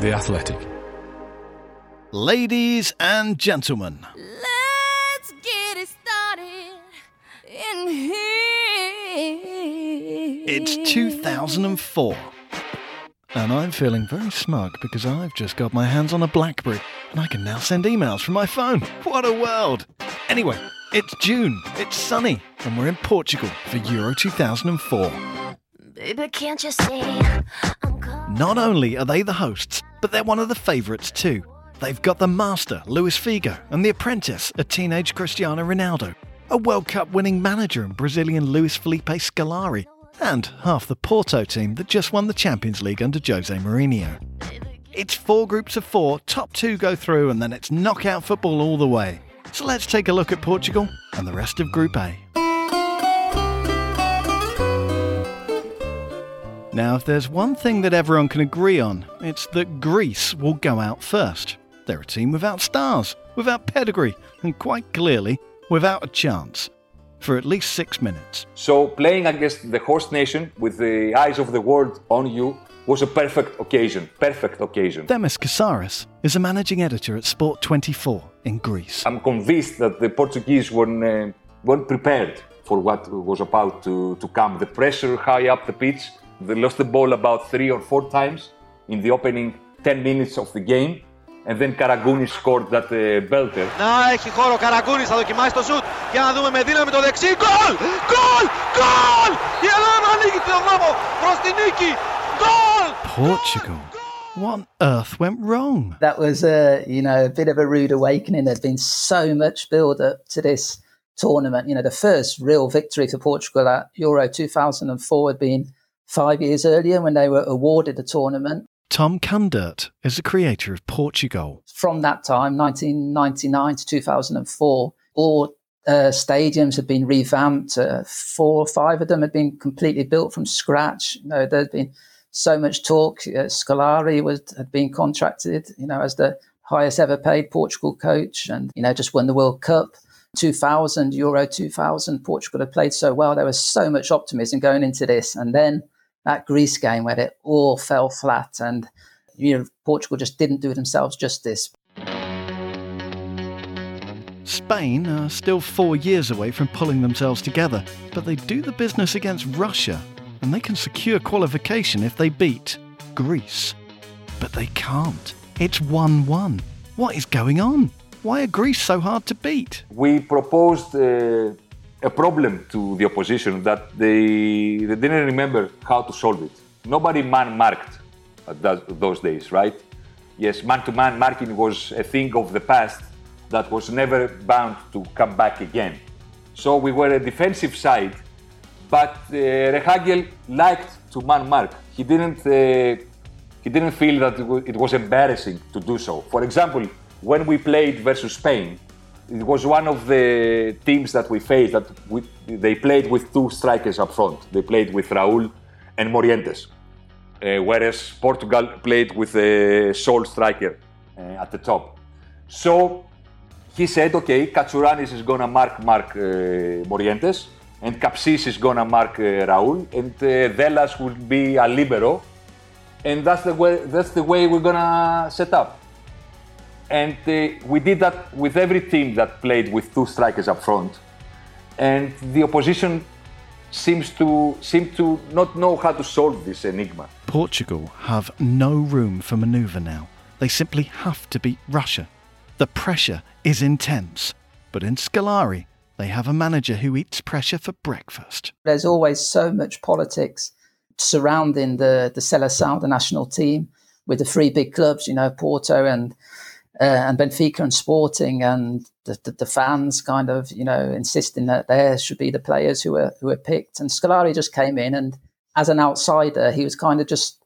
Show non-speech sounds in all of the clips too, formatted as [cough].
The Athletic. Ladies and gentlemen, Let's get it started in here. it's 2004. And I'm feeling very smug because I've just got my hands on a Blackberry and I can now send emails from my phone. What a world! Anyway, it's June, it's sunny, and we're in Portugal for Euro 2004. Baby, can't you see? I'm. Not only are they the hosts, but they're one of the favourites too. They've got the master, Luis Figo, and the apprentice, a teenage Cristiano Ronaldo, a World Cup winning manager in Brazilian Luis Felipe Scolari, and half the Porto team that just won the Champions League under Jose Mourinho. It's four groups of four, top two go through, and then it's knockout football all the way. So let's take a look at Portugal and the rest of Group A. Now, if there's one thing that everyone can agree on, it's that Greece will go out first. They're a team without stars, without pedigree, and quite clearly, without a chance. For at least six minutes. So playing against the host nation with the eyes of the world on you was a perfect occasion. Perfect occasion. Demis Kasaris is a managing editor at Sport 24 in Greece. I'm convinced that the Portuguese weren't, uh, weren't prepared for what was about to, to come. The pressure high up the pitch. They lost the ball about three or four times in the opening 10 minutes of the game. And then Karagounis scored that uh, belter. Να έχει χώρο ο Καραγκούνης, θα δοκιμάσει το σουτ. Για να δούμε με δύναμη το δεξί. Γκολ! Γκολ! Γκολ! Η Ελλάδα ανοίγει τον δρόμο προς τη νίκη. Γκολ! Portugal. What on earth went wrong? that was a you know a bit of a rude awakening. There'd been so much build up to this tournament. You know, the first real victory for Portugal at Euro 2004 had been five years earlier when they were awarded the tournament. Tom Kundert is the creator of PortuGOAL. From that time, 1999 to 2004, all uh, stadiums had been revamped. Uh, four or five of them had been completely built from scratch. You know, there'd been so much talk. Uh, Scolari was had been contracted, you know, as the highest ever paid Portugal coach, and you know, just won the World Cup. 2000 Euro 2000, Portugal had played so well. There was so much optimism going into this, and then that Greece game where it all fell flat, and you know, Portugal just didn't do themselves justice. Spain are still four years away from pulling themselves together, but they do the business against Russia, and they can secure qualification if they beat Greece. But they can't. It's 1 1. What is going on? Why are Greece so hard to beat? we proposed uh, a problem to the opposition that they, they didn't remember how to solve it. Nobody man marked those days, right? Yes, man to man marking was a thing of the past that was never bound to come back again. So we were a defensive side, but uh, Rehhagel liked to man mark. He didn't, uh, he didn't feel that it was embarrassing to do so. For example, when we played versus Spain, it was one of the teams that we faced that we, they played with two strikers up front. They played with Raúl and Morientes, uh, whereas Portugal played with a sole striker uh, at the top. So he said, okay, Katsouranis is gonna mark Mark uh, Morientes, and Kapsis is gonna mark uh, Raul, and uh, Dellas will be a libero, and that's the way that's the way we're gonna set up. And uh, we did that with every team that played with two strikers up front, and the opposition seems to seem to not know how to solve this enigma. Portugal have no room for manoeuvre now. They simply have to beat Russia. The pressure is intense. But in Scolari, they have a manager who eats pressure for breakfast. There's always so much politics surrounding the, the Seleção, the national team, with the three big clubs, you know, Porto and uh, and Benfica and Sporting, and the, the, the, fans kind of, you know, insisting that there should be the players who were who were picked. And Scolari just came in, and as an outsider, he was kind of just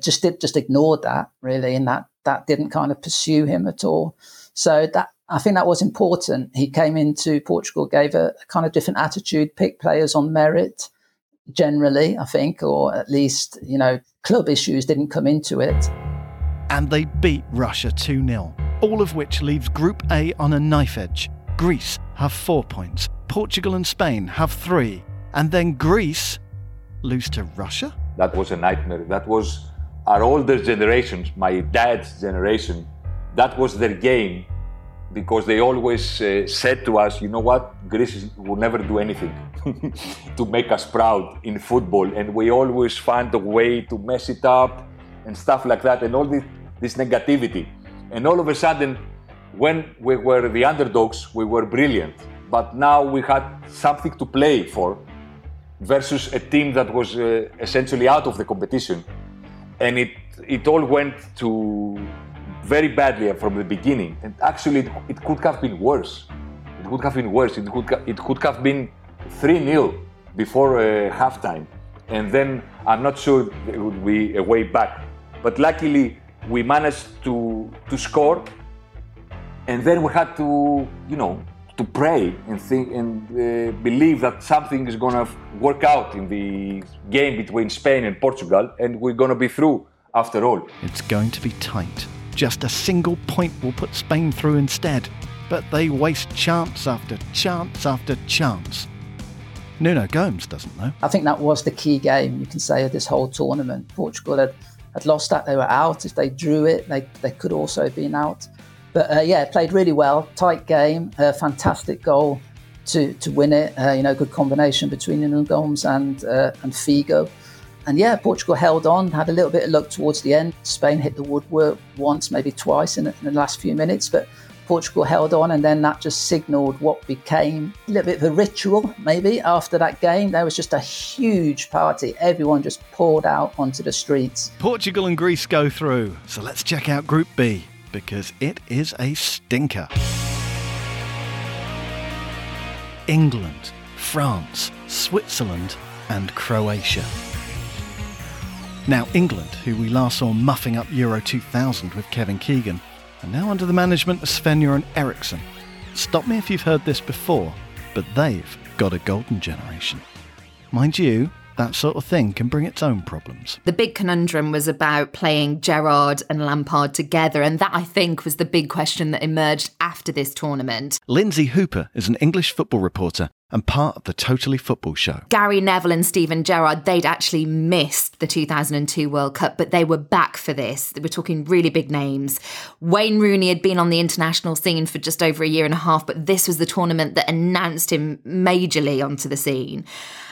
just did just ignored that really, and that that didn't kind of pursue him at all. So that I think that was important. He came into Portugal, gave a, a kind of different attitude, picked players on merit generally, I think, or at least, you know, club issues didn't come into it. And they beat Russia 2 0, all of which leaves Group A on a knife edge. Greece have four points, Portugal and Spain have three, and then Greece lose to Russia? That was a nightmare. That was our older generations, my dad's generation, that was their game because they always uh, said to us, you know what, Greece will never do anything [laughs] to make us proud in football, and we always find a way to mess it up and stuff like that, and all this, this negativity. And all of a sudden, when we were the underdogs, we were brilliant. But now we had something to play for versus a team that was uh, essentially out of the competition. And it, it all went to very badly from the beginning. And actually, it, it could have been worse. It could have been worse. It could, it could have been 3 0 before uh, halftime. And then I'm not sure it would be a way back. But luckily, we managed to, to score. And then we had to, you know, to pray and think and uh, believe that something is going to work out in the game between Spain and Portugal, and we're going to be through after all. It's going to be tight. Just a single point will put Spain through instead, but they waste chance after chance after chance. Nuno Gomes doesn't know. I think that was the key game, you can say, of this whole tournament. Portugal had, had lost that, they were out. If they drew it, they, they could also have been out. But uh, yeah, played really well, tight game, a fantastic goal to, to win it. Uh, you know, good combination between Nuno Gomes and, uh, and Figo. And yeah, Portugal held on, had a little bit of luck towards the end. Spain hit the woodwork once, maybe twice in in the last few minutes, but Portugal held on, and then that just signalled what became a little bit of a ritual, maybe, after that game. There was just a huge party. Everyone just poured out onto the streets. Portugal and Greece go through. So let's check out Group B, because it is a stinker. England, France, Switzerland, and Croatia. Now, England, who we last saw muffing up Euro 2000 with Kevin Keegan, are now under the management of Sven-Göran Eriksson. Stop me if you've heard this before, but they've got a golden generation. Mind you, that sort of thing can bring its own problems. The big conundrum was about playing Gerrard and Lampard together, and that I think was the big question that emerged after this tournament. Lynsey Hooper is an English football reporter and part of the Totally Football show. Gary Neville and Steven Gerrard, they'd actually missed the 2002 World Cup, but they were back for this. They were talking really big names. Wayne Rooney had been on the international scene for just over a year and a half, but this was the tournament that announced him majorly onto the scene.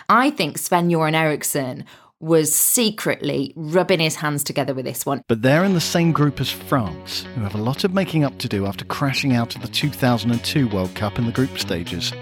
I think Sven Göran Eriksson was secretly rubbing his hands together with this one. But they're in the same group as France, who have a lot of making up to do after crashing out of the 2002 World Cup in the group stages.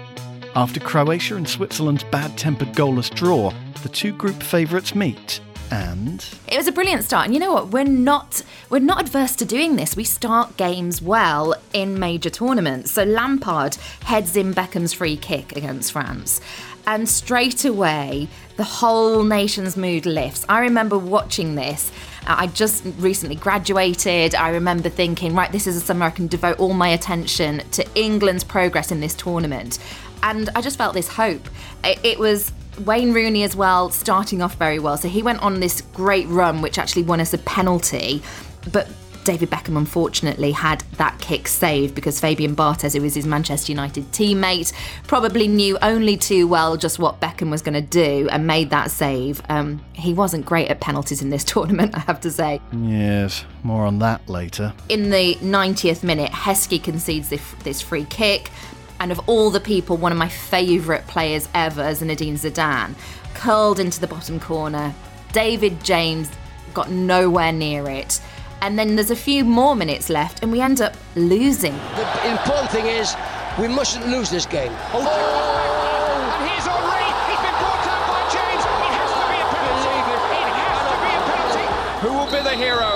After Croatia and Switzerland's bad tempered goalless draw, the two group favourites meet. And it was a brilliant start. And you know what? We're not we're not adverse to doing this. We start games well in major tournaments. So Lampard heads in Beckham's free kick against France. And straight away, the whole nation's mood lifts. I remember watching this. Uh, I just recently graduated. I remember thinking, right, this is a summer I can devote all my attention to England's progress in this tournament. And I just felt this hope. It, was Wayne Rooney as well, starting off very well. So he went on this great run, which actually won us a penalty. But David Beckham unfortunately had that kick saved because Fabien Barthez, who was his Manchester United teammate, probably knew only too well just what Beckham was going to do and made that save. Um, he wasn't great at penalties in this [laughs] tournament, I have to say. Yes, more on that later. In the 90th minute, Heskey concedes this, this free kick. And of all the people, one of my favourite players ever, Zinedine Zidane, curled into the bottom corner. David James got nowhere near it. And then there's a few more minutes left, and we end up losing. The important thing is we mustn't lose this game. Oh, and here's Henry. He's been brought up by James. It has to be a penalty. It has to be a penalty. Who will be the hero?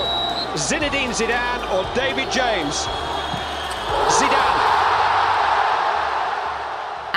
Zinedine Zidane or David James?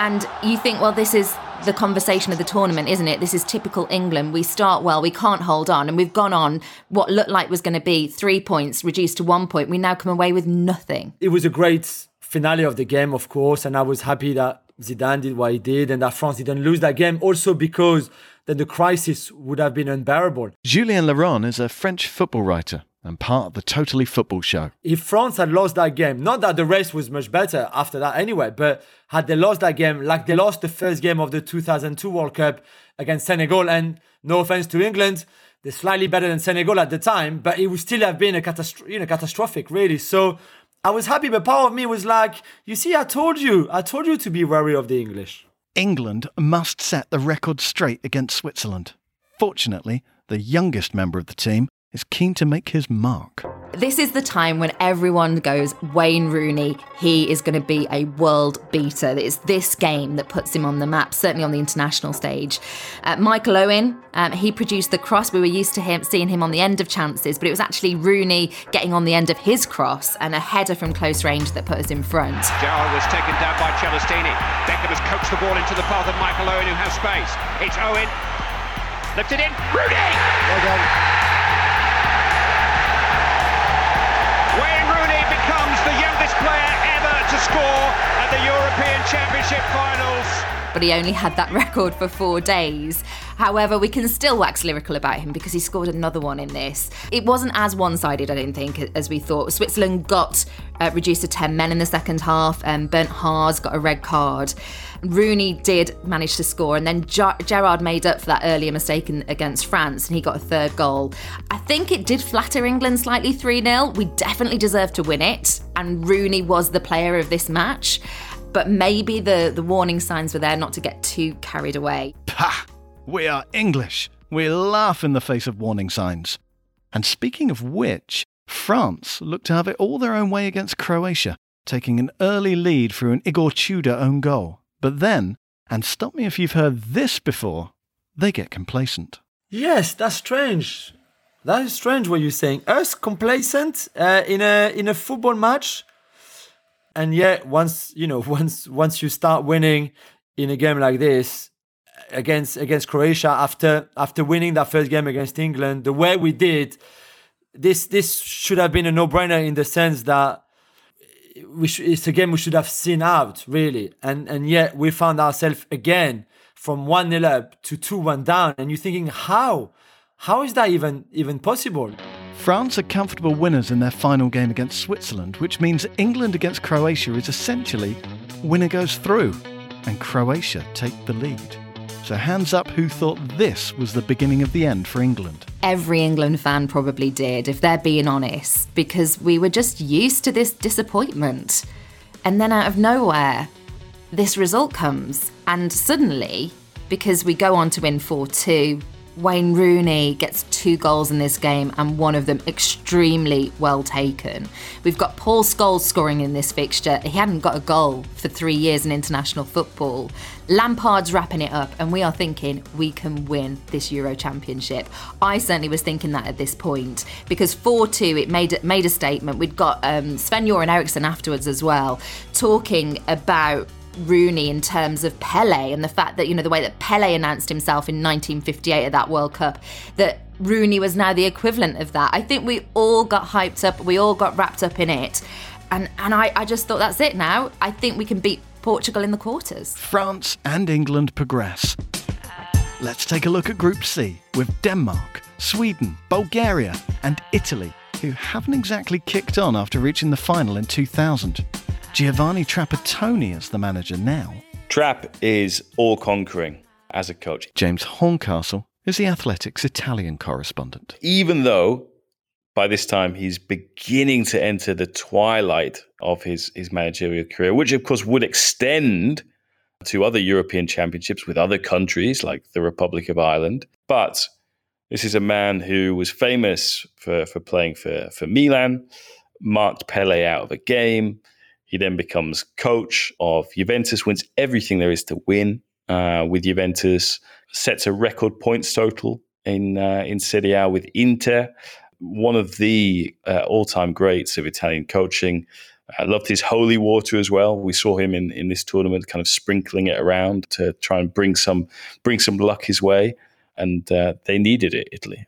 And you think, well, this is the conversation of the tournament, isn't it? This is typical England. We start well, we can't hold on, and we've gone on what looked like was going to be three points reduced to one point. We now come away with nothing. It was a great finale of the game, of course, and I was happy that Zidane did what he did and that France didn't lose that game. Also because then the crisis would have been unbearable. Julien Laurens is a French football writer and part of the Totally Football Show. If France had lost that game, not that the race was much better after that anyway, but had they lost that game like they lost the first game of the 2002 World Cup against Senegal, and no offense to England, they're slightly better than Senegal at the time, but it would still have been a catastro- you know, catastrophic, really. So I was happy, but part of me was like, you see, I told you, I told you to be wary of the English. England must set the record straight against Switzerland. Fortunately, the youngest member of the team is keen to make his mark. This is the time when everyone goes, Wayne Rooney, he is going to be a world beater. It's this game that puts him on the map, certainly on the international stage. Uh, Michael Owen, um, he produced the cross. We were used to him seeing him on the end of chances, but it was actually Rooney getting on the end of his cross and a header from close range that put us in front. Gerrard was taken down by Celestini. Beckham has coached the ball into the path of Michael Owen, who has space. It's Owen. Lifted in. Rooney! Well player ever to score at the European Championship finals. But he only had that [laughs] record for four days. However, we can still wax lyrical about him because he scored another one in this. It wasn't as one sided, I don't think, as we thought. Switzerland got uh, reduced to 10 men in the second half, and Bernd Haas got a red card. Rooney did manage to score, and then Ger- Gerrard made up for that earlier mistake in, against France, and he got a third goal. I think it did flatter England slightly 3 0. We definitely deserved to win it, and Rooney was the player of this match. But maybe the, the warning signs were there not to get too carried away. Pah! We are English. We laugh in the face of warning signs. And speaking of which, France looked to have it all their own way against Croatia, taking an early lead through an Igor Tudor own goal. But then, and stop me if you've heard this before, they get complacent. Yes, that's strange. That is strange what you're saying. Us complacent uh, in a in a football match, and yet once you know [laughs] once once you start winning in a game like this against against Croatia after after winning that first game against England, the way we did, this this should have been a no brainer in the sense that we sh- it's a game we should have seen out really, and and yet we found ourselves again from one 0 up to two one down, and you're thinking how how is that even even possible? France are comfortable winners in their final game against Switzerland, which means England against Croatia is essentially winner goes through, and Croatia take the lead. So hands up who thought this was the beginning of the end for England. Every England fan probably did, if they're being honest, because we were just used to this disappointment. And then out of nowhere, this result comes, and suddenly, because we go on to win 4 2, Wayne Rooney gets two goals in this game and one of them extremely well taken. We've got Paul Scholes scoring in this fixture. He hadn't got a goal for three years in international football. Lampard's wrapping it up, and we are thinking we can win this Euro Championship. I certainly was thinking that at this point because 4 2, it made, made a statement. We'd got um, Sven Göran Eriksson afterwards as well, talking about Rooney in terms of Pele and the fact that, you know, the way that Pele announced himself in 1958 at that World Cup, that Rooney was now the equivalent of that. I think we all got hyped up, we all got wrapped up in it. And, and I, I just thought that's it now. I think we can beat Portugal in the quarters. France and England progress. Let's take a look at Group C with Denmark, Sweden, Bulgaria, and Italy who haven't exactly kicked on after reaching the final in 2000. Giovanni Trapattoni is the manager now. Trap is all conquering as a coach. James Horncastle is the Athletics Italian correspondent. Even though by this time he's beginning to enter the twilight of his, his managerial career, which of course would extend to other European championships with other countries like the Republic of Ireland. But this is a man who was famous for, for playing for, for Milan, marked Pele out of a game. He then becomes coach of Juventus, wins everything there is to win uh, with Juventus, sets a record points total in uh, in Serie A with Inter, one of the uh, all time greats of Italian coaching. I loved his holy water as well. We saw him in, in this tournament, kind of sprinkling it around to try and bring some bring some luck his way, and uh, they needed it. Italy.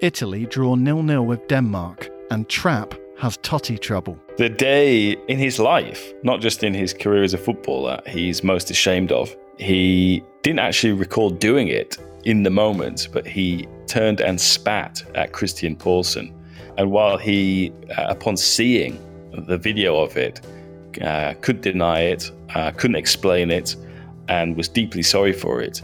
Italy draw nil nil with Denmark, and Trap has Totti trouble. The day in his life, not just in his career as a footballer, he's most ashamed of. He didn't actually recall doing it in the moment, but he turned and spat at Christian Poulsen. And while he, uh, upon seeing the video of it, uh, couldn't deny it, uh, couldn't explain it, and was deeply sorry for it.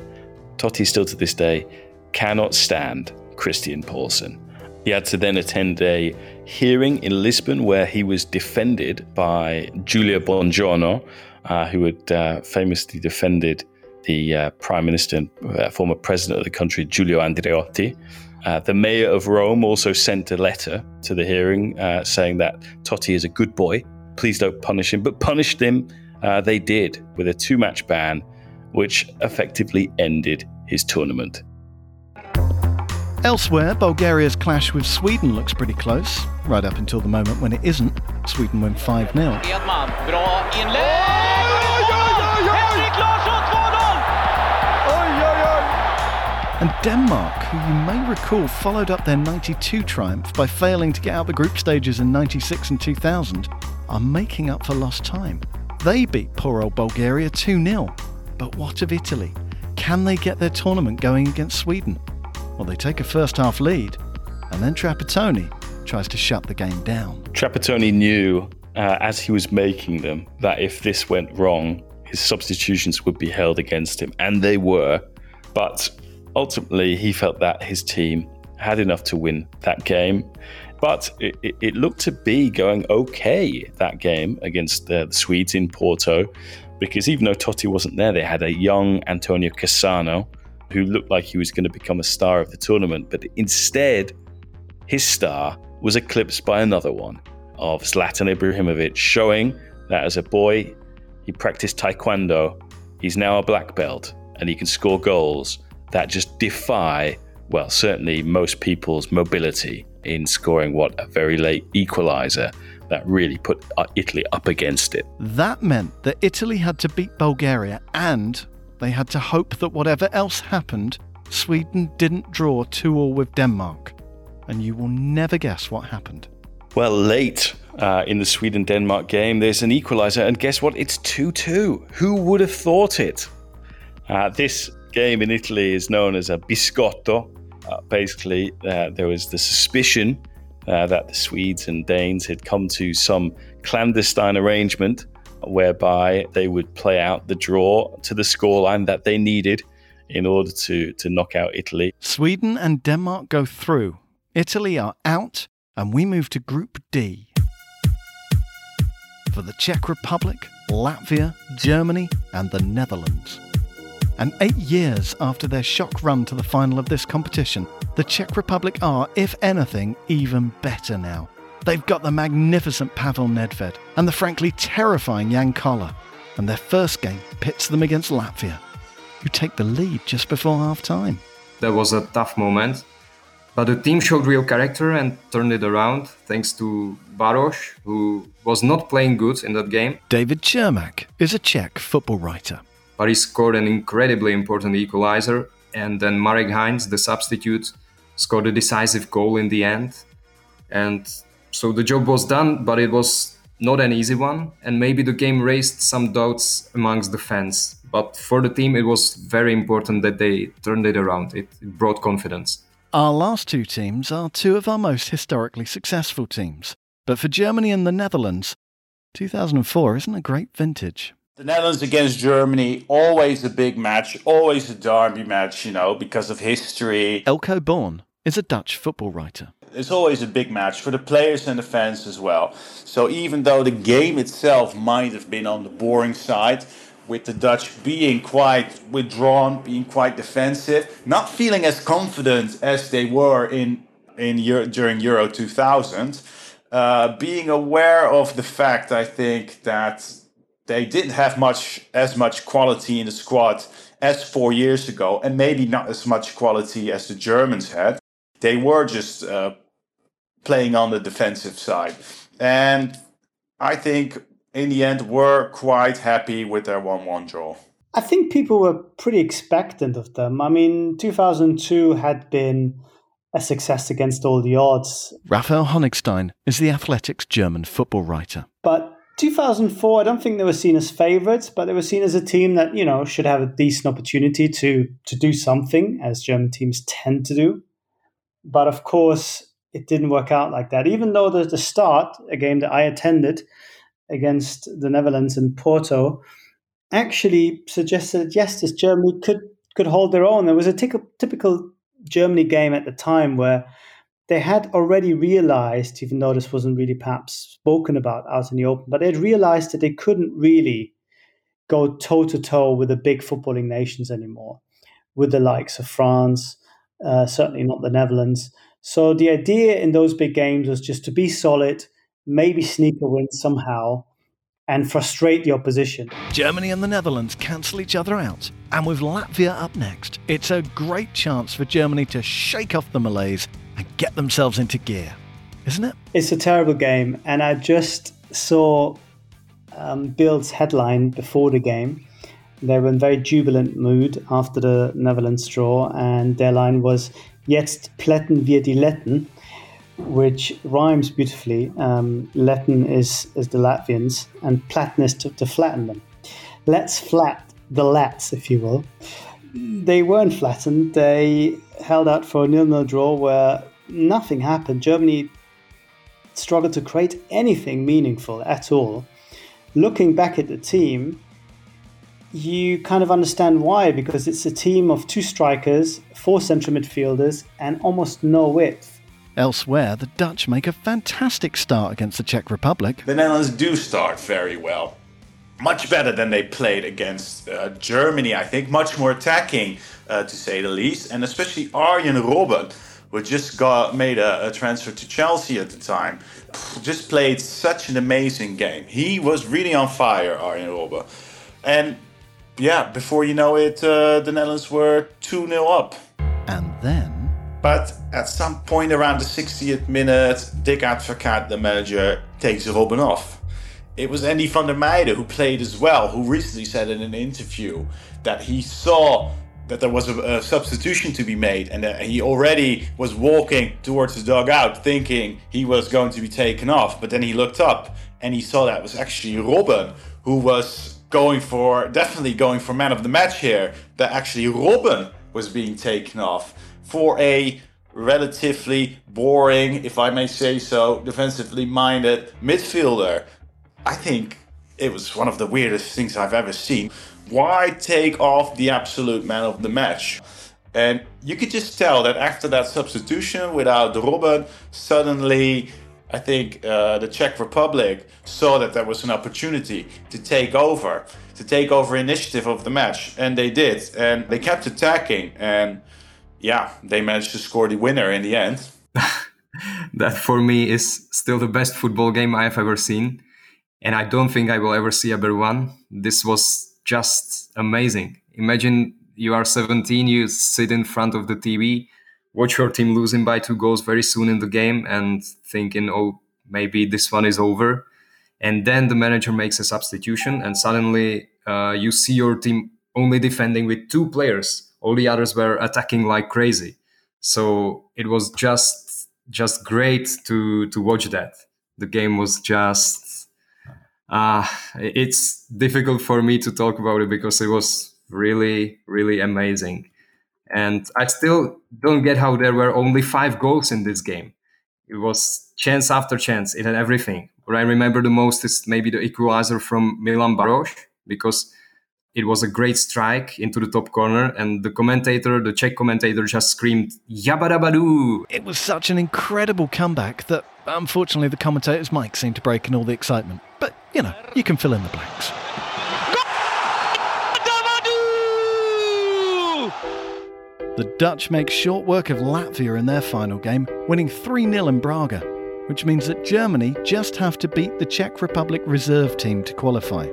Totti still to this day cannot stand Christian Poulsen. He had to then attend a hearing in Lisbon where he was defended by Giulia Bongiorno, uh, who had uh, famously defended the uh, Prime Minister and uh, former President of the country, Giulio Andreotti. Uh, the mayor of Rome also sent a letter to the hearing uh, saying that Totti is a good boy. Please don't punish him. But punished him, they did, with a two match ban, which effectively ended his tournament. Elsewhere, Bulgaria's clash with Sweden looks pretty close, right up until the moment when it isn't. Sweden win 5 0. And Denmark, who you may recall followed up their 92 triumph by failing to get out the group stages in 96 and 2000, are making up for lost time. They beat poor old Bulgaria 2 0. But what of Italy? Can they get their tournament going against Sweden? Well, they take a first half lead, and then Trapattoni tries to shut the game down. Trapattoni knew uh, as he was making them that if this went wrong, his substitutions would be held against him, and they were. But ultimately, he felt that his team had enough to win that game. But it, it, looked to be going okay that game against uh, the Swedes in Porto, because even though Totti wasn't there, they had a young Antonio Cassano who looked like he was going to become a star of the tournament. But instead, his star was eclipsed by another one of Zlatan Ibrahimovic, showing that as a boy, he practiced taekwondo. He's now a black belt and he can score goals that just defy, well, certainly most people's mobility in scoring what a very late equaliser that really put uh, Italy up against it. That meant that Italy had to beat Bulgaria and they had to hope that whatever else happened, Sweden didn't draw 2 all with Denmark. And you will never guess what happened. Well, late uh, in the Sweden Denmark game, there's an equaliser, and guess what? It's 2 2. Who would have thought it? Uh, this game in Italy is known as a biscotto. Uh, basically, uh, there was the suspicion uh, that the Swedes and Danes had come to some clandestine arrangement whereby they would play out the draw to the scoreline that they needed in order to, to knock out Italy. Sweden and Denmark go through. Italy are out, and we move to Group D. For the Czech Republic, Latvia, Germany, and the Netherlands. And eight years after their shock run to the final of this competition, the Czech Republic are, if anything, even better now. They've got the magnificent Pavel Nedved and the frankly terrifying Jan Koller, and their first game pits them against Latvia, who take the lead just before half time. That was a tough moment, but the team showed real character and turned it around thanks to Baros, who was not playing good in that game. David Chermak is a Czech football writer. But he scored an incredibly important equalizer, and then Marek Heinz, the substitute, scored a decisive goal in the end. And so the job was done, but it was not an easy one, and maybe the game raised some doubts amongst the fans. But for the team, it was very important that they turned it around. It, it brought confidence. Our last two teams are two of our most historically successful teams. But for Germany and the Netherlands, 2004 isn't a great vintage. The Netherlands against Germany, always a big match, always a derby match, you know, because of history. Elko Born is a Dutch football writer. It's always a big match for the players and the fans as well. So even though the game itself might have been on the boring side, with the Dutch being quite withdrawn, being quite defensive, not feeling as confident as they were in in Euro, during Euro 2000, uh, being aware of the fact, I think that they didn't have much as much quality in the squad as four years ago, and maybe not as much quality as the Germans had. They were just uh, playing on the defensive side, and I think in the end were quite happy with their one-one draw. I think people were pretty expectant of them. I mean, 2002 had been a success against all the odds. Raphael Honigstein is the Athletic's German football writer. But 2004, I don't think they were seen as favourites, but they were seen as a team that you know should have a decent opportunity to to do something, as German teams tend to do. But of course, it didn't work out like that. Even though the, the start, a game that I attended against the Netherlands in Porto, actually suggested yes, this Germany could could hold their own. There was a typical Germany game at the time where they had already realized, even though this wasn't really perhaps spoken about out in the open, but they'd realized that they couldn't really go toe to toe with the big footballing nations anymore, with the likes of France, uh, certainly not the Netherlands. So the idea in those big games was just to be solid, maybe sneak a win somehow, and frustrate the opposition. Germany and the Netherlands cancel each other out. And with Latvia up next, it's a great chance for Germany to shake off the malaise and get themselves into gear, isn't it? It's a terrible game. And I just saw um, Bild's headline before the game. They were in very jubilant mood after the Netherlands draw, and their line was Jetzt plätten wir die Letten, which rhymes beautifully. Um, Letten is, is the Latvians, and platten is to, to flatten them. Let's flat the Lats, if you will. They weren't flattened. They held out for a nil-nil draw where nothing happened. Germany struggled to create anything meaningful at all. Looking back at the team, you kind of understand why because it's a team of two strikers, four central midfielders, and almost no width. Elsewhere, the Dutch make a fantastic start against the Czech Republic. The Netherlands do start very well. Much better than they played against uh, Germany, I think. Much more attacking, uh, to say the least. And especially Arjen Robben, who just got made a, a transfer to Chelsea at the time, just played such an amazing game. He was really on fire, Arjen Robben. And yeah, before you know it, uh, the Netherlands were 2 0 up. And then but at some point around the 60th minute, Dick Advocaat, the manager, takes Robben off. It was Andy van der Meyde who played as well, who recently said in an interview that he saw that there was a, a, substitution to be made and that he already was walking towards the dugout thinking he was going to be taken off. But then he looked up and he saw that was actually Robben who was going for, definitely going for man of the match here, that actually Robben was being taken off for a relatively boring, if I may say so, defensively minded midfielder. I think it was one of the weirdest things I've ever seen. Why take off the absolute man of the match? And you could just tell that after that substitution without Robben, suddenly I think uh, the Czech Republic saw that there was an opportunity to take over, to take over initiative of the match, and they did. And they kept attacking, and yeah, they managed to score the winner in the end. [laughs] that for me is still the best football game I have ever seen. And I don't think I will ever see a better one. This was just amazing. Imagine you are 17, you sit in front of the TV, watch your team losing by two goals very soon in the game, and thinking, oh, maybe this one is over. And then the manager makes a substitution, and suddenly uh, you see your team only defending with two players all the others were attacking like crazy. So it was just just great to to watch that. The game was just uh, it's difficult for me to talk about it because it was really really amazing. And I still don't get how there were only five goals in this game. It was chance after chance. It had everything. What I remember the most is maybe the equalizer from Milan Baroš because it was a great strike into the top corner, and the commentator, the Czech commentator, just screamed "Yabadabadoo!" It was such an incredible comeback that unfortunately the commentator's mic seemed to break in all the excitement. But you know, you can fill in the blanks. The Dutch make short work of Latvia in their final game, winning 3 0 in Braga, which means that Germany just have to beat the Czech Republic reserve team to qualify.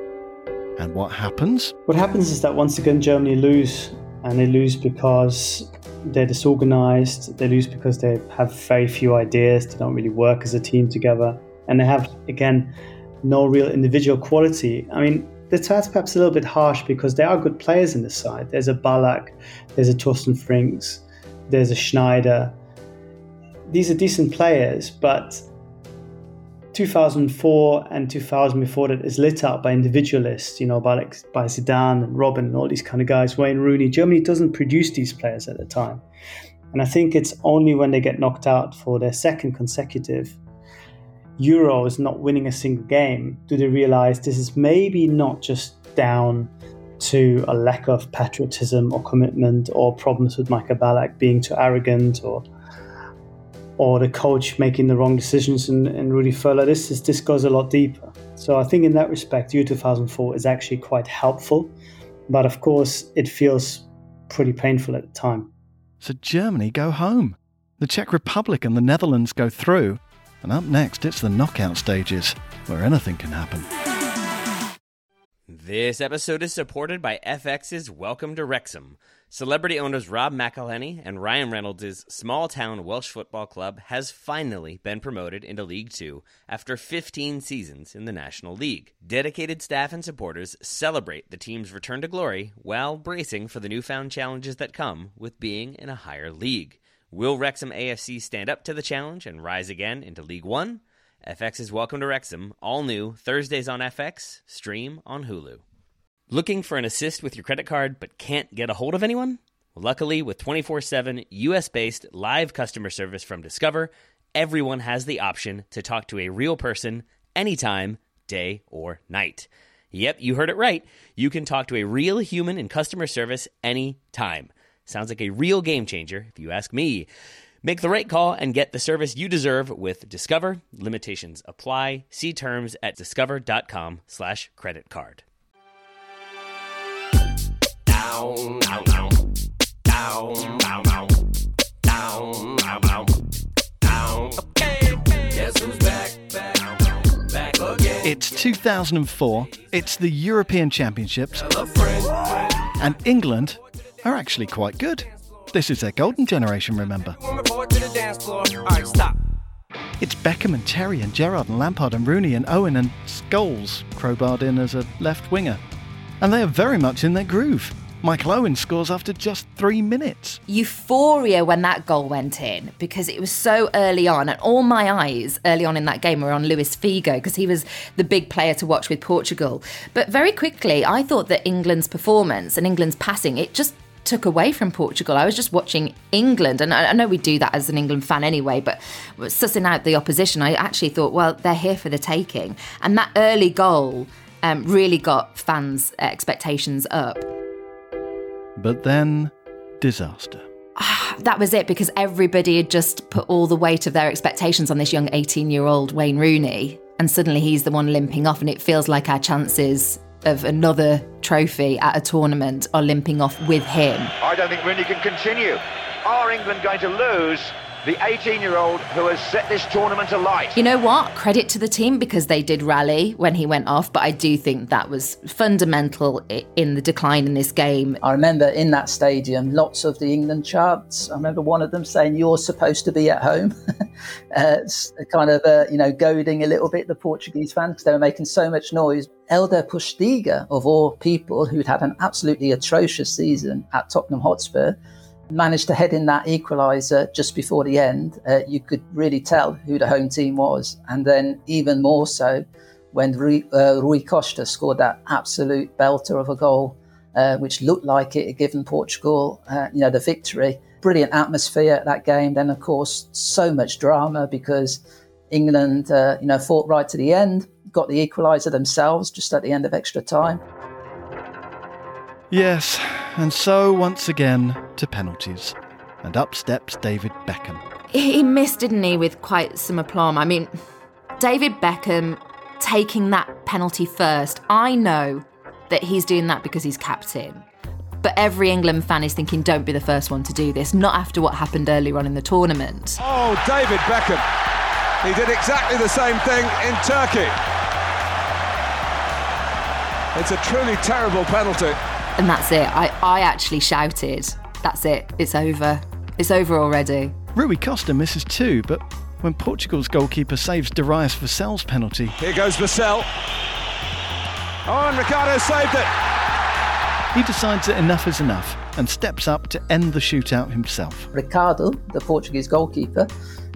And what happens? What happens is that once again Germany lose, and they lose because they're disorganized. They lose because they have very few ideas. They don't really work as a team together, and they have again no real individual quality. I mean, the stats perhaps a little bit harsh because there are good players in the side. There's a Ballack, there's a Thorsten Frings, there's a Schneider. These are decent players, but 2004 and 2000 before that is lit up by individualists, you know, by like by Zidane and Robben and all these kind of guys. Wayne Rooney. Germany doesn't produce these players at the time, and I think it's only when they get knocked out for their second consecutive Euros, not winning a single game, do they realize this is maybe not just down to a lack of patriotism or commitment or problems with Michael Ballack being too arrogant or or the coach making the wrong decisions and, and Rudi Völler. This is, this goes a lot deeper. So I think in that respect, Euro 2004 is actually quite helpful, but of course it feels pretty painful at the time. So Germany go home. The Czech Republic and the Netherlands go through, and up next it's the knockout stages, where anything can happen. This episode is supported by FX's Welcome to Wrexham. Celebrity owners Rob McElhenney and Ryan Reynolds' small town Welsh football club has finally been promoted into League Two after 15 seasons in the National League. Dedicated staff and supporters celebrate the team's return to glory while bracing for the newfound challenges that come with being in a higher league. Will Wrexham AFC stand up to the challenge and rise again into League One? FX is Welcome to Wrexham, all new, Thursdays on FX, stream on Hulu. Looking for an assist with your credit card but can't get a hold of anyone? Luckily, with 24 7 US based live customer service from Discover, everyone has the option to talk to a real person anytime, day or night. Yep, you heard it right. You can talk to a real human in customer service anytime. Sounds like a real game changer, if you ask me. Make the right call and get the service you deserve with Discover. Limitations apply. See terms at discover.com slash credit card. Down, down, down. Down, down, down. Guess who's back, back again? It's 2004, it's the European Championships, and England are actually quite good. This is their golden generation, remember. Report to the dance floor. All right, stop. It's Beckham and Terry and Gerrard and Lampard and Rooney and Owen and Scholes crowbarred in as a left winger. And they are very much in their groove. Michael Owen scores after just three minutes. Euphoria when that goal went in because it was so early on, and all my eyes early on in that game were on Luis Figo because he was the big player to watch with Portugal. But very quickly, I thought that England's performance and England's passing, it just took away from Portugal. I was just watching England, and I, I know we do that as an England fan anyway, but sussing out the opposition, I actually thought, well, they're here for the taking. And that early goal um, really got fans' expectations up. But then, disaster. [sighs] That was it because everybody had just put all the weight of their expectations on this young 18 year old Wayne Rooney, and suddenly he's the one limping off, and it feels like our chances of another trophy at a tournament are limping off with him. I don't think Rooney can continue. Are England going to lose the 18 year old who has set this tournament alight? You know what? Credit to the team because they did rally when he went off, but I do think that was fundamental in the decline in this game. I remember in that stadium, lots of the England chants. I remember one of them saying, "You're supposed to be at home," [laughs] uh, it's kind of uh, you know goading a little bit the Portuguese fans because they were making so much noise. Hélder Postiga, of all people, who'd had an absolutely atrocious season at Tottenham Hotspur, managed to head in that equaliser just before the end. Uh, you could really tell who the home team was, and then even more so when Rui, uh, Rui Costa scored that absolute belter of a goal uh, which looked like it had given Portugal, uh, you know, the victory. Brilliant atmosphere at that game. Then, of course, so much drama because England, uh, you know, fought right to the end, got the equaliser themselves just at the end of extra time. Yes, and so once again to penalties. And up steps David Beckham. He missed, didn't he, with quite some aplomb. I mean, David Beckham taking that penalty first. I know that he's doing that because he's captain. But every England fan is thinking, don't be the first one to do this, not after what happened earlier on in the tournament. Oh, David Beckham. He did exactly the same thing in Turkey. It's a truly terrible penalty. And that's it. I, I actually shouted, that's it, it's over. It's over already. Rui Costa misses two, but when Portugal's goalkeeper saves Darius Vassell's penalty, Here goes Vassell. Oh, and Ricardo saved it. he decides that enough is enough and steps up to end the shootout himself. Ricardo, the Portuguese goalkeeper,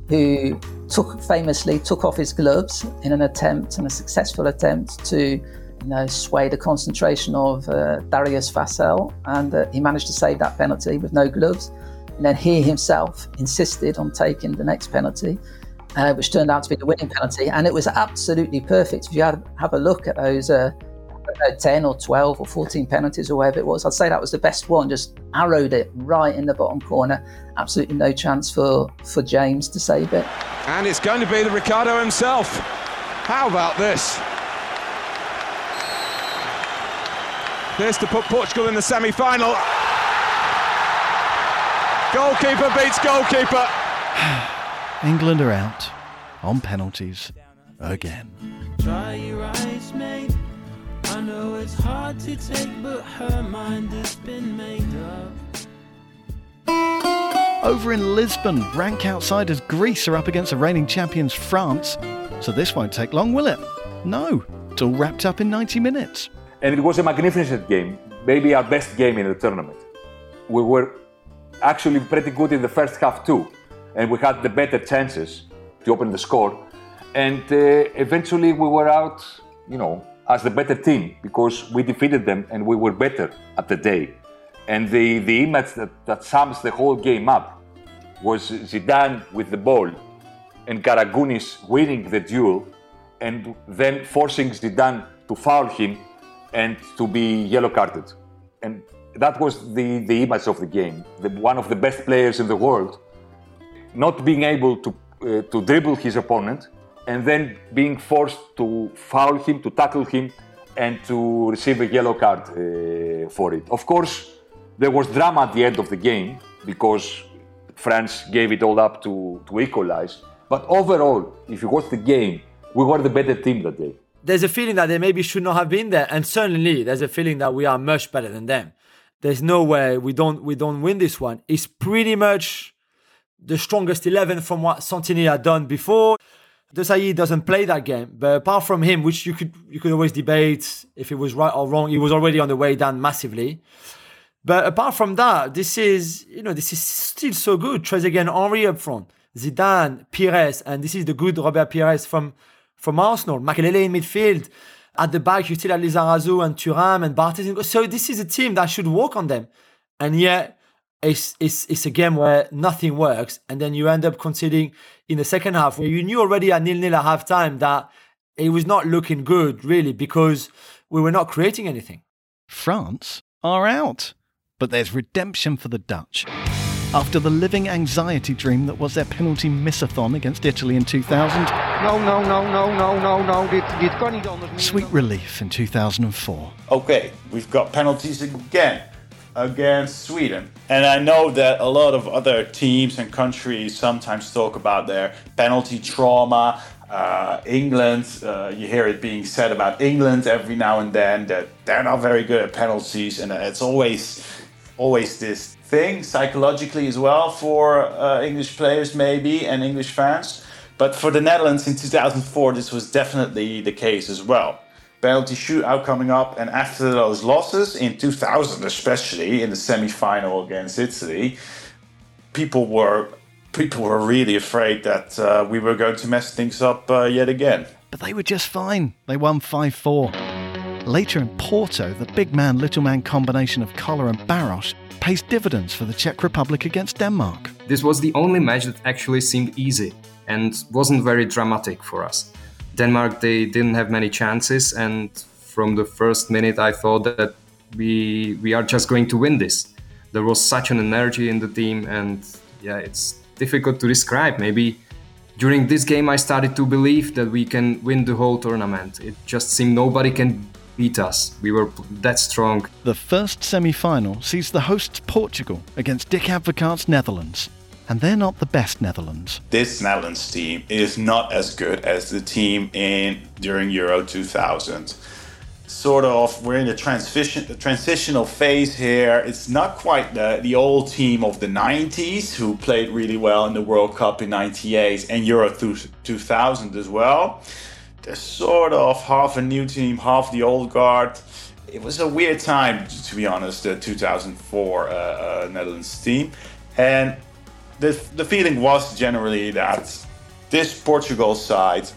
who took famously took off his gloves in an attempt and a successful attempt to you know sway the concentration of uh, Darius Vassell, and uh, he managed to save that penalty with no gloves. And then he himself insisted on taking the next penalty, uh, which turned out to be the winning penalty, and it was absolutely perfect. If you had have a look at those. Uh, know, 10 or 12 or 14 penalties or whatever it was. I'd say that was the best one. Just arrowed it right in the bottom corner. Absolutely no chance for, for James to save it. And it's going to be the Ricardo himself. How about this? This to put Portugal in the semi final. Goalkeeper beats goalkeeper. [sighs] England are out on penalties again. Try your eyes, mate. I know it's hard to take, but her mind has been made up. Over in Lisbon, rank outsiders Greece are up against the reigning champions France. So this won't take long, will it? No, it's all wrapped up in 90 minutes. And it was a magnificent game, maybe our best game in the tournament. We were actually pretty good in the first half too, and we had the better chances to open the score. And uh, eventually we were out, you know, as the better team because we defeated them and we were better at the day. And the, the image that, that sums the whole game up was Zidane with the ball and Karagounis winning the duel and then forcing Zidane to foul him and to be yellow carded. And that was the, the image of the game. The, one of the best players in the world not being able to, uh, to dribble his opponent and then being forced to foul him, to tackle him, and to receive a yellow card uh, for it. Of course, there was drama at the end of the game because France gave it all up to, to equalize. But overall, if you watch the game, we were the better team that day. There's a feeling that they maybe should not have been there, and certainly there's a feeling that we are much better than them. There's no way we don't we don't win this one. It's pretty much the strongest eleven from what Santini had done before. Desailly doesn't play that game, but apart from him, which you could you could always debate if it was right or wrong, he was already on the way down massively. But apart from that, this is you know this is still so good. Trezeguet Henry up front, Zidane, Pires, and this is the good Robert Pires from from Arsenal. Makelele in midfield. At the back, you still have Lizarazu and Thuram and Barthez. So this is a team that should work on them, and yet it's, it's, it's a game where nothing works. And then you end up conceding in the second half where you knew already at nil nil at half time that it was not looking good, really, because we were not creating anything. France are out. But there's redemption for the Dutch. After the living anxiety dream that was their penalty missathon against Italy in 2000, No, no, no, no, no, no, no. Dit, dit kan niet anders. sweet relief in 2004. Okay, we've got penalties again against Sweden. And I know that a lot of other teams and countries sometimes talk about their penalty trauma. Uh, England, uh, you hear it being said about England every now and then that they're not very good at penalties, and it's always, always this thing psychologically as well for uh, English players maybe and English fans. But for the Netherlands in 2004, this was definitely the case as well penalty shootout coming up. And after those losses in 2000, especially in the semi-final against Italy, people were people were really afraid that uh, we were going to mess things up uh, yet again. But they were just fine. They won 5 4. Later in Porto, the big man little man combination of Koller and Baros pays dividends for the Czech Republic against Denmark. This was the only match that actually seemed easy and wasn't very dramatic for us. Denmark, they didn't have many chances, and from the first minute, I thought that we we are just going to win this. There was such an energy in the team, and yeah, it's difficult to describe. Maybe during this game, I started to believe that we can win the whole tournament. It just seemed nobody can beat us. We were that strong. The first semi final sees the hosts Portugal against Dick Advocaat's Netherlands. And they're not the best Netherlands. This Netherlands team is not as good as the team in during Euro 2000 sort of we're in a transition a transitional phase here. It's not quite the, the old team of the 90s who played really well in the World Cup in 98 and Euro 2000 as well. Sort of half a new team, half the old guard. It was a weird time, to be honest, the 2004 uh, uh, Netherlands team. And the, the feeling was generally that this Portugal side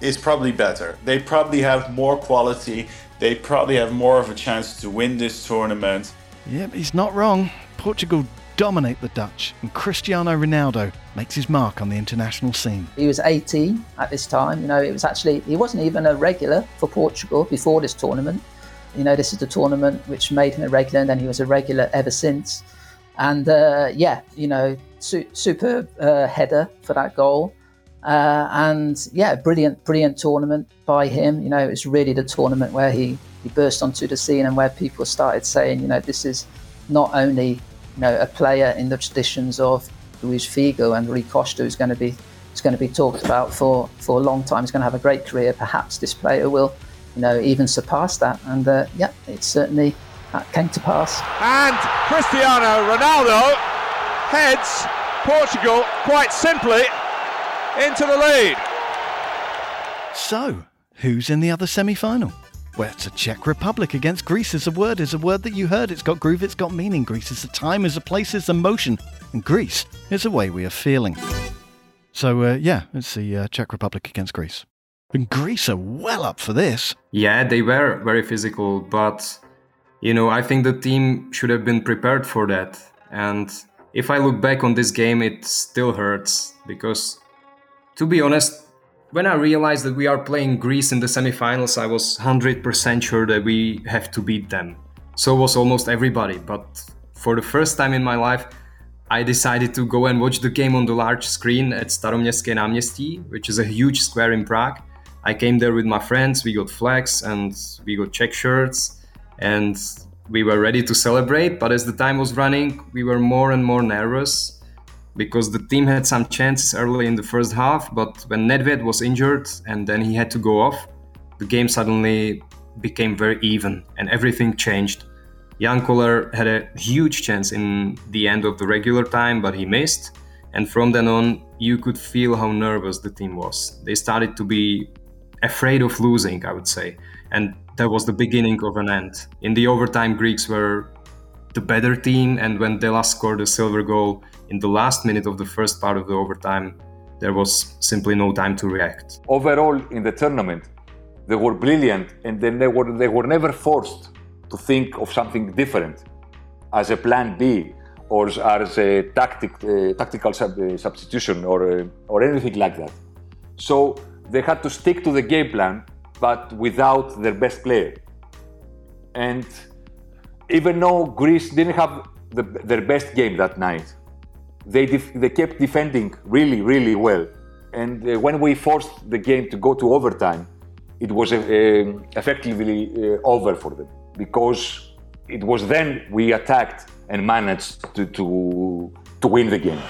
is probably better. They probably have more quality they probably have more of a chance to win this tournament. Yep, he's not wrong. Portugal dominate the Dutch, and Cristiano Ronaldo makes his mark on the international scene. He was 18 at this time. You know, it was actually he wasn't even a regular for Portugal before this tournament. You know, this is the tournament which made him a regular, and then he was a regular ever since. And uh, yeah, you know, su- super uh, header for that goal. Uh, and yeah, brilliant, brilliant tournament by him. You know, it was really the tournament where he, he burst onto the scene and where people started saying, you know, this is not only you know a player in the traditions of Luis Figo and Rui Costa who's going to be is going to be talked about for, for a long time. He's going to have a great career. Perhaps this player will, you know, even surpass that. And uh, yeah, it certainly that came to pass. And Cristiano Ronaldo heads Portugal quite simply into the lead. So, who's in the other semi final? Well, it's a Czech Republic against Greece. Is a word, is a word that you heard. It's got groove, it's got meaning. Greece is a time, is a place, is a motion. And Greece is a way we are feeling. So, uh, yeah, it's the uh, Czech Republic against Greece. And Greece are well up for this. Yeah, they were very physical, but, you know, I think the team should have been prepared for that. And if I look back on this game, it still hurts because to be honest, when I realized that we are playing Greece in the semifinals, I was 100% sure that we have to beat them. So was almost everybody, but for the first time in my life, I decided to go and watch the game on the large screen at Staroměstské náměstí, which is a huge square in Prague. I came there with my friends, we got flags and we got Czech shirts, and we were ready to celebrate. But as the time was running, we were more and more nervous because the team had some chances early in the first half, but when Nedved was injured and then he had to go off, the game suddenly became very even and everything changed. Jan Koller had a huge chance in the end of the regular time, but he missed. And from then on, you could feel how nervous the team was. They started to be afraid of losing, I would say. And that was the beginning of an end. In the overtime, Greeks were the better team, and when Dellas scored a silver goal, in the last minute of the first part of the overtime, there was simply no time to react. Overall, in the tournament, they were brilliant and then they were, they were never forced to think of something different as a plan B or as a tactic, uh, tactical sub, uh, substitution or, uh, or anything like that. So they had to stick to the game plan, but without their best player. And even though Greece didn't have the, their best game that night, they, def- they kept defending really, really well. And uh, when we forced the game to go to overtime, it was uh, effectively uh, over for them because it was then we attacked and managed to, to, to win the game.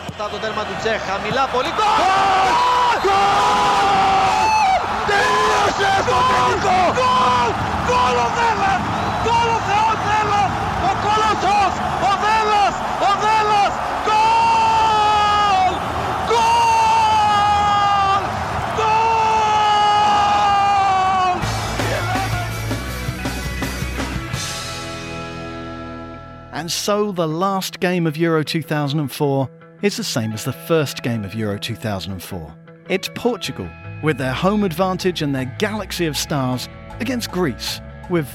And so the last game of Euro 2004 is the same as the first game of Euro 2004. It's Portugal, with their home advantage and their galaxy of stars, against Greece, with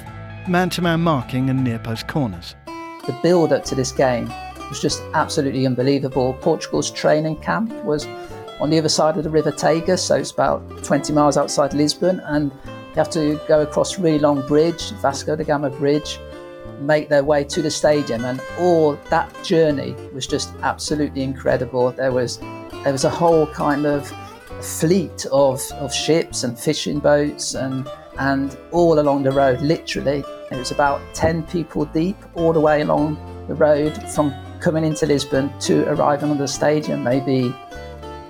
man to man marking and near post corners. The build up to this game was just absolutely unbelievable. Portugal's training camp was on the other side of the River Tagus, so it's about 20 miles outside Lisbon, and you have to go across a really long bridge, Vasco da Gama Bridge, make their way to the stadium, and all that journey was just absolutely incredible. There was there was a whole kind of fleet of, of ships and fishing boats and and all along the road, literally. It was about 10 people deep all the way along the road from coming into Lisbon to arriving on the stadium, maybe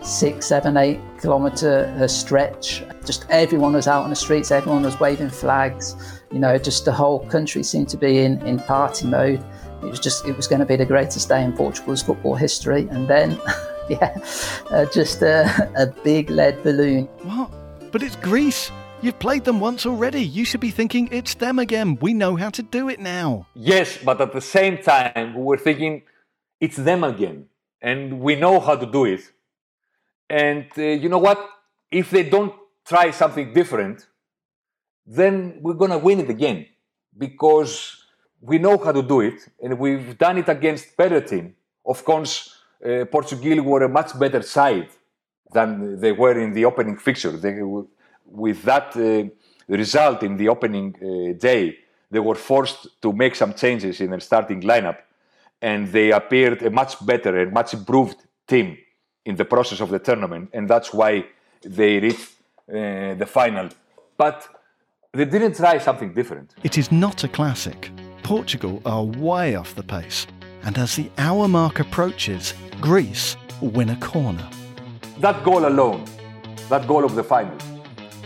six, seven, eight kilometre uh, stretch. Just everyone was out on the streets, everyone was waving flags. You know, just the whole country seemed to be in, in party mode. It was just, it was going to be the greatest day in Portugal's football history. And then, [laughs] yeah, uh, just a, a big lead balloon. What? But it's Greece. You've played them once already. You should be thinking it's them again. We know how to do it now. Yes, but at the same time, we were thinking it's them again. And we know how to do it. And uh, you know what? If they don't try something different, then we're going to win it again because we know how to do it and we've done it against better team. Of course, uh, Portugal were a much better side than they were in the opening fixture. They, with that uh, result in the opening uh, day, they were forced to make some changes in their starting lineup and they appeared a much better and much improved team in the process of the tournament, and that's why they reached uh, the final. But they didn't try something different. It is not a classic. Portugal are way off the pace, and as the hour mark approaches, Greece win a corner. That goal alone, that goal of the final,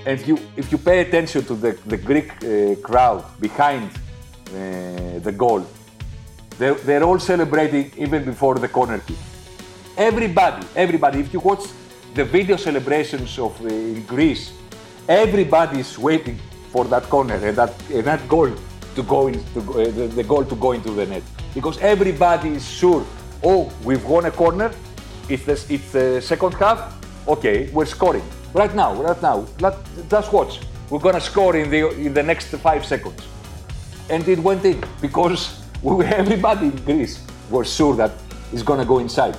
and if you if you pay attention to the the Greek uh, crowd behind uh, the goal, they're, they're all celebrating even before the corner kick. Everybody, everybody. If you watch the video celebrations of uh, in Greece, everybody is waiting for that corner and that and that goal to go in, to, uh, the, the goal to go into the net because everybody is sure. Oh, we've won a corner. It's the, it's the second half. Okay, we're scoring right now. Right now. Let, just watch. We're gonna score in the in the next five seconds, and it went in because [laughs] we, everybody in Greece was sure that it's gonna go inside.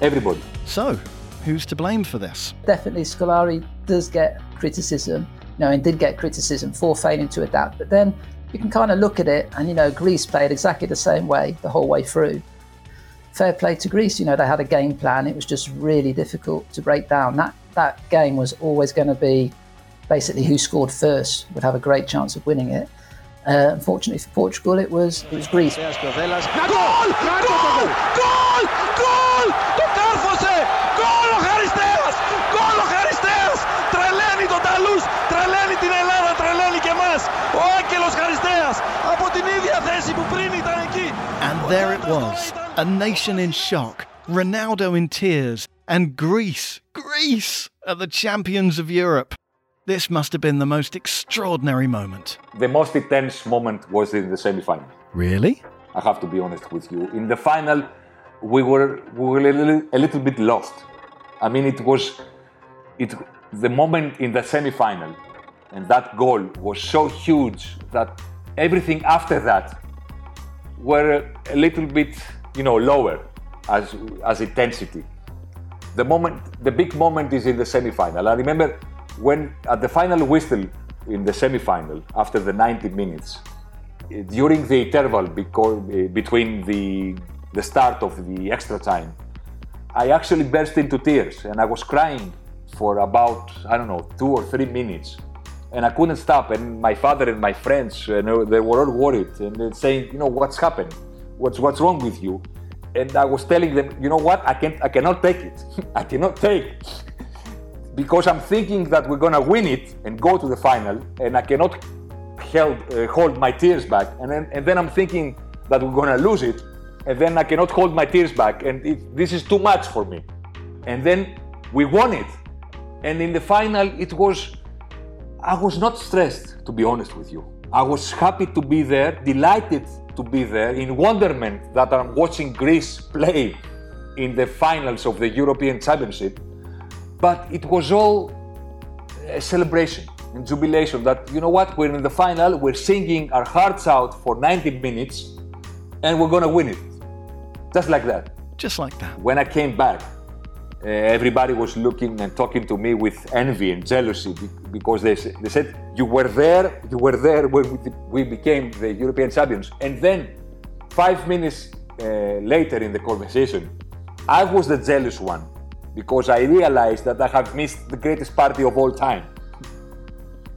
Everybody. So, who's to blame for this? Definitely, Scolari does get criticism, you know, and did get criticism for failing to adapt. But then you can kind of look at it, and you know, Greece played exactly the same way the whole way through. Fair play to Greece, you know, they had a game plan. It was just really difficult to break down. That that game was always going to be basically who scored first would have a great chance of winning it. Uh, unfortunately for Portugal, it was it was Greece. Goal! Goal! Goal! Goal! There it was, a nation in shock, Ronaldo in tears, and Greece, Greece, are the champions of Europe. This must have been the most extraordinary moment. The most intense moment was in the semi-final. Really? I have to be honest with you. In the final, we were we were a little, a little bit lost. I mean, it was it the moment in the semi-final, and that goal was so huge that everything after that were a little bit, you know, lower as as intensity. The moment, the big moment is in the semi-final. I remember when at the final whistle in the semi-final after the 90 minutes eh, during the interval eh, between the the start of the extra time i actually burst into tears and i was crying for about i don't know two or three minutes and i couldn't stop and my father and my friends know, they were all worried and saying you know what's happened what's what's wrong with you and i was telling them you know what i can't i cannot take it [laughs] i cannot take [laughs] because I'm thinking that we're gonna win it and go to the final, and I cannot held, uh, hold my tears back. And then, and then I'm thinking that we're gonna lose it, and then I cannot hold my tears back, and it, this is too much for me. And then we won it, and in the final, it was. I was not stressed, to be honest with you. I was happy to be there, delighted to be there, in wonderment that I'm watching Greece play in the finals of the European Championship but it was all a celebration. and jubilation that, you know what, we're in the final, we're singing our hearts out for 90 minutes, and we're gonna win it. Just like that. Just like that. When I came back, uh, everybody was looking and talking to me with envy and jealousy because they, they said, You were there, you were there when we became the European champions. And then, five minutes uh, later in the conversation, I was the jealous one because I realized that I have missed the greatest party of all time.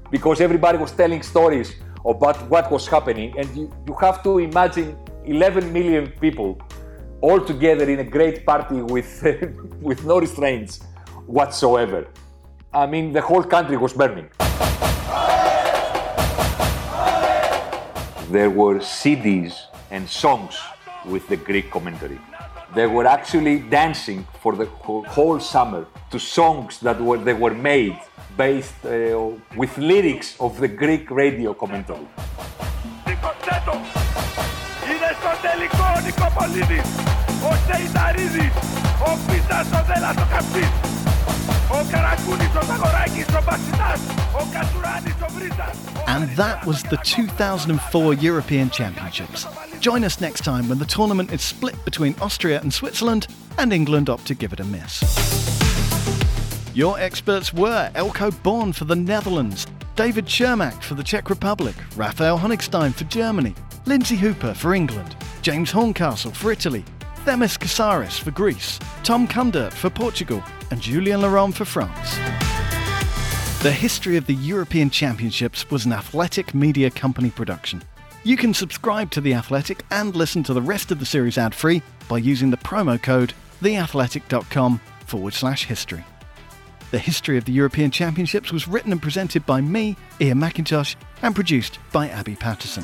Because everybody was telling stories about what was happening, and you, you have to imagine 11 million people all together in a great party with, [laughs] with no restraints whatsoever. I mean, the whole country was burning. There were CDs and songs with the Greek commentary. They were actually dancing for the whole summer to songs that were, they were made based uh, with lyrics of the Greek radio commentary. Είναι στο τελικό ο Νικοπολίδης, ο Σεϊταρίδης, ο Πίτας ο Δέλλας ο Καψής, ο Καρακούνης ο Ζαγοράκης ο Μπαξιτάς, ο Κατσουράνης ο Βρύτας. And that was the 2004 European Championships. Join us next time when the tournament is split between Austria and Switzerland and England opt to give it a miss. Your experts were Elko Born for the Netherlands, David Shermack for the Czech Republic, Raphael Honigstein for Germany, Lindsay Hooper for England, James Horncastle for Italy, Themis Kasaris for Greece, Tom Kundert for Portugal, and Julien Laurens for France. The history of the European Championships was an athletic media company production. You can subscribe to The Athletic and listen to the rest of the series ad free by using the promo code theathletic.com forward slash history. The history of the European Championships was written and presented by me, Iain Macintosh, and produced by Abby Patterson.